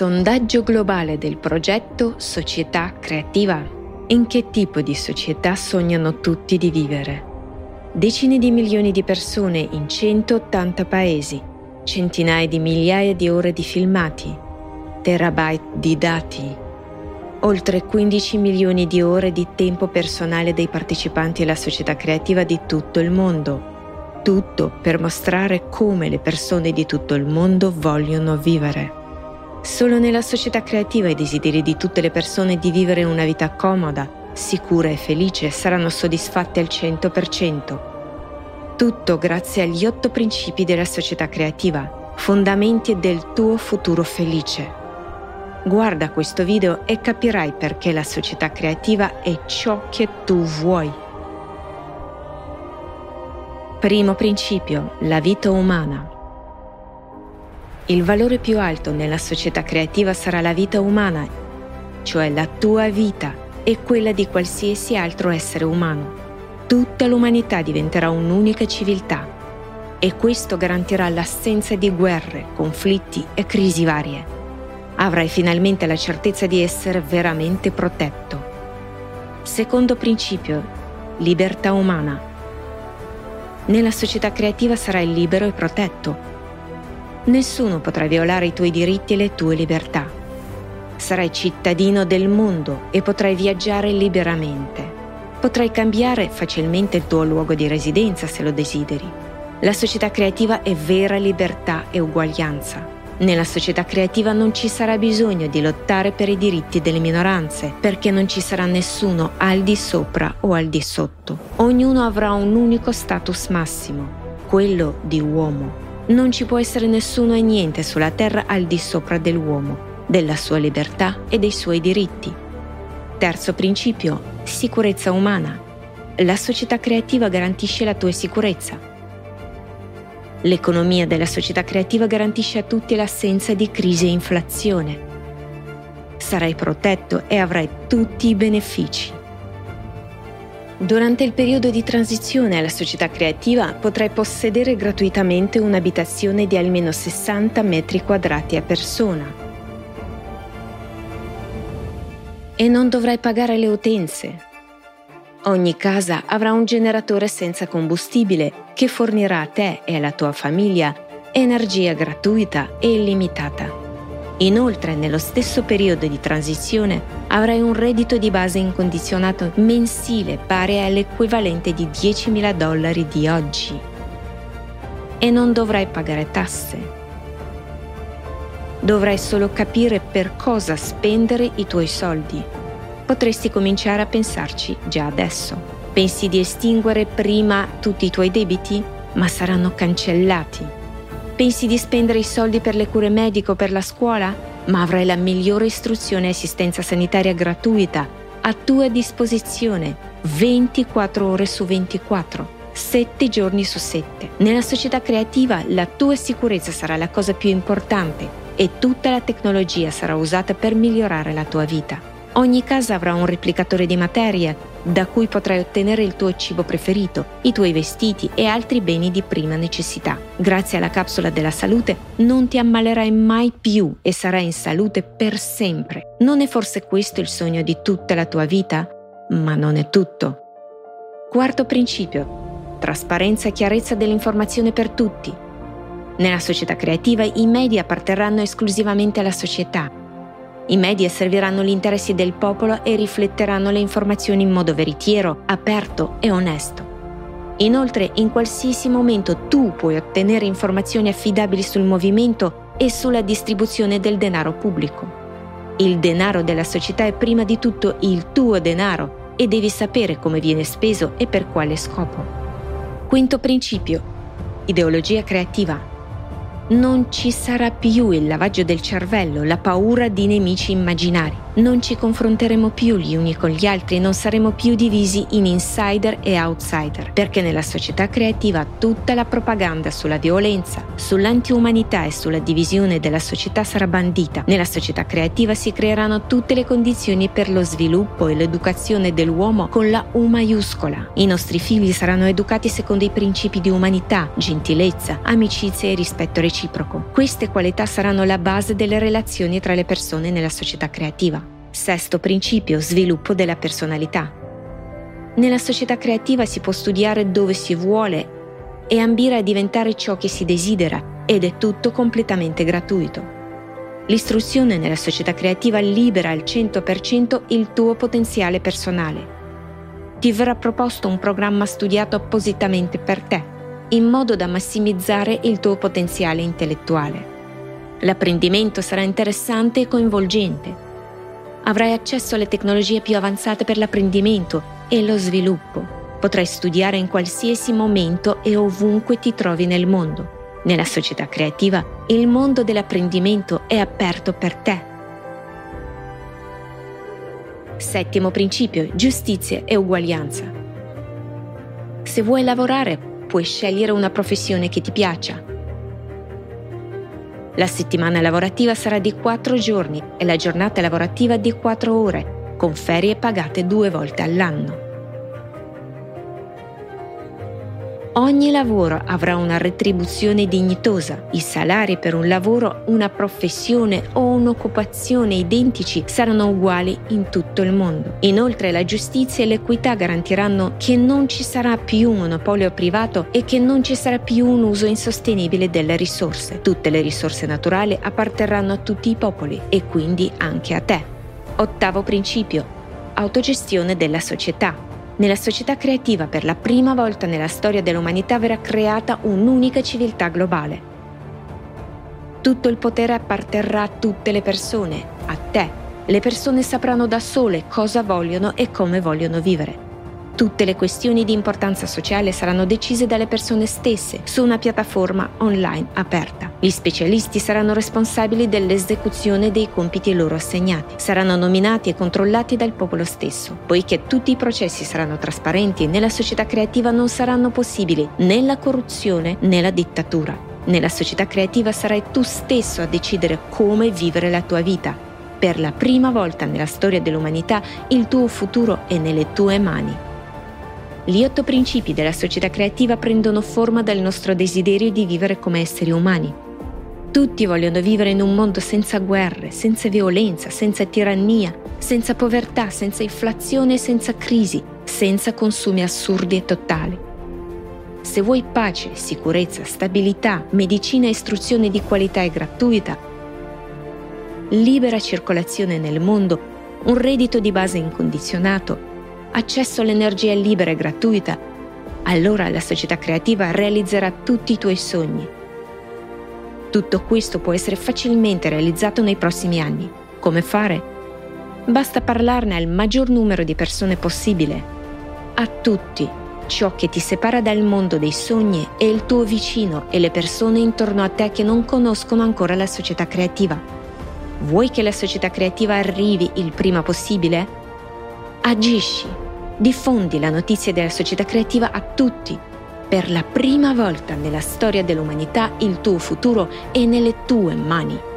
Sondaggio globale del progetto Società Creativa. In che tipo di società sognano tutti di vivere? Decine di milioni di persone in 180 paesi, centinaia di migliaia di ore di filmati, terabyte di dati, oltre 15 milioni di ore di tempo personale dei partecipanti alla società creativa di tutto il mondo. Tutto per mostrare come le persone di tutto il mondo vogliono vivere. Solo nella società creativa i desideri di tutte le persone di vivere una vita comoda, sicura e felice saranno soddisfatti al 100%. Tutto grazie agli otto principi della società creativa, fondamenti del tuo futuro felice. Guarda questo video e capirai perché la società creativa è ciò che tu vuoi. Primo principio, la vita umana. Il valore più alto nella società creativa sarà la vita umana, cioè la tua vita e quella di qualsiasi altro essere umano. Tutta l'umanità diventerà un'unica civiltà e questo garantirà l'assenza di guerre, conflitti e crisi varie. Avrai finalmente la certezza di essere veramente protetto. Secondo principio, libertà umana. Nella società creativa sarai libero e protetto Nessuno potrà violare i tuoi diritti e le tue libertà. Sarai cittadino del mondo e potrai viaggiare liberamente. Potrai cambiare facilmente il tuo luogo di residenza se lo desideri. La società creativa è vera libertà e uguaglianza. Nella società creativa non ci sarà bisogno di lottare per i diritti delle minoranze, perché non ci sarà nessuno al di sopra o al di sotto. Ognuno avrà un unico status massimo, quello di uomo non ci può essere nessuno e niente sulla terra al di sopra dell'uomo, della sua libertà e dei suoi diritti. Terzo principio, sicurezza umana. La società creativa garantisce la tua sicurezza. L'economia della società creativa garantisce a tutti l'assenza di crisi e inflazione. Sarai protetto e avrai tutti i benefici. Durante il periodo di transizione alla società creativa potrai possedere gratuitamente un'abitazione di almeno 60 metri quadrati a persona. E non dovrai pagare le utenze. Ogni casa avrà un generatore senza combustibile che fornirà a te e alla tua famiglia energia gratuita e illimitata. Inoltre, nello stesso periodo di transizione, avrai un reddito di base incondizionato mensile pari all'equivalente di 10.000 dollari di oggi. E non dovrai pagare tasse. Dovrai solo capire per cosa spendere i tuoi soldi. Potresti cominciare a pensarci già adesso. Pensi di estinguere prima tutti i tuoi debiti, ma saranno cancellati Pensi di spendere i soldi per le cure mediche o per la scuola? Ma avrai la migliore istruzione e assistenza sanitaria gratuita a tua disposizione 24 ore su 24, 7 giorni su 7. Nella società creativa la tua sicurezza sarà la cosa più importante e tutta la tecnologia sarà usata per migliorare la tua vita. Ogni casa avrà un replicatore di materia da cui potrai ottenere il tuo cibo preferito, i tuoi vestiti e altri beni di prima necessità. Grazie alla capsula della salute non ti ammalerai mai più e sarai in salute per sempre. Non è forse questo il sogno di tutta la tua vita? Ma non è tutto. Quarto principio. Trasparenza e chiarezza dell'informazione per tutti. Nella società creativa i media apparterranno esclusivamente alla società i media serviranno gli interessi del popolo e rifletteranno le informazioni in modo veritiero, aperto e onesto. Inoltre, in qualsiasi momento tu puoi ottenere informazioni affidabili sul movimento e sulla distribuzione del denaro pubblico. Il denaro della società è prima di tutto il tuo denaro e devi sapere come viene speso e per quale scopo. Quinto principio. Ideologia creativa non ci sarà più il lavaggio del cervello, la paura di nemici immaginari. Non ci confronteremo più gli uni con gli altri, non saremo più divisi in insider e outsider, perché nella società creativa tutta la propaganda sulla violenza, sull'antiumanità e sulla divisione della società sarà bandita. Nella società creativa si creeranno tutte le condizioni per lo sviluppo e l'educazione dell'uomo con la U maiuscola. I nostri figli saranno educati secondo i principi di umanità, gentilezza, amicizia e rispetto reciproco. Queste qualità saranno la base delle relazioni tra le persone nella società creativa. Sesto principio, sviluppo della personalità. Nella società creativa si può studiare dove si vuole e ambire a diventare ciò che si desidera ed è tutto completamente gratuito. L'istruzione nella società creativa libera al 100% il tuo potenziale personale. Ti verrà proposto un programma studiato appositamente per te, in modo da massimizzare il tuo potenziale intellettuale. L'apprendimento sarà interessante e coinvolgente Avrai accesso alle tecnologie più avanzate per l'apprendimento e lo sviluppo. Potrai studiare in qualsiasi momento e ovunque ti trovi nel mondo. Nella società creativa il mondo dell'apprendimento è aperto per te. Settimo principio, giustizia e uguaglianza. Se vuoi lavorare, puoi scegliere una professione che ti piaccia la settimana lavorativa sarà di 4 giorni e la giornata lavorativa di 4 ore, con ferie pagate due volte all'anno. Ogni lavoro avrà una retribuzione dignitosa. I salari per un lavoro, una professione o un'occupazione identici saranno uguali in tutto il mondo. Inoltre la giustizia e l'equità garantiranno che non ci sarà più un monopolio privato e che non ci sarà più un uso insostenibile delle risorse. Tutte le risorse naturali apparterranno a tutti i popoli e quindi anche a te. Ottavo principio. Autogestione della società. Nella società creativa per la prima volta nella storia dell'umanità verrà creata un'unica civiltà globale. Tutto il potere apparterrà a tutte le persone, a te. Le persone sapranno da sole cosa vogliono e come vogliono vivere. Tutte le questioni di importanza sociale saranno decise dalle persone stesse su una piattaforma online aperta. Gli specialisti saranno responsabili dell'esecuzione dei compiti loro assegnati. Saranno nominati e controllati dal popolo stesso. Poiché tutti i processi saranno trasparenti, nella società creativa non saranno possibili né la corruzione né la dittatura. Nella società creativa sarai tu stesso a decidere come vivere la tua vita. Per la prima volta nella storia dell'umanità il tuo futuro è nelle tue mani. Gli otto principi della società creativa prendono forma dal nostro desiderio di vivere come esseri umani. Tutti vogliono vivere in un mondo senza guerre, senza violenza, senza tirannia, senza povertà, senza inflazione senza crisi, senza consumi assurdi e totali. Se vuoi pace, sicurezza, stabilità, medicina e istruzione di qualità e gratuita, libera circolazione nel mondo, un reddito di base incondizionato, accesso all'energia libera e gratuita, allora la società creativa realizzerà tutti i tuoi sogni. Tutto questo può essere facilmente realizzato nei prossimi anni. Come fare? Basta parlarne al maggior numero di persone possibile. A tutti. Ciò che ti separa dal mondo dei sogni è il tuo vicino e le persone intorno a te che non conoscono ancora la società creativa. Vuoi che la società creativa arrivi il prima possibile? Agisci, diffondi la notizia della società creativa a tutti. Per la prima volta nella storia dell'umanità il tuo futuro è nelle tue mani.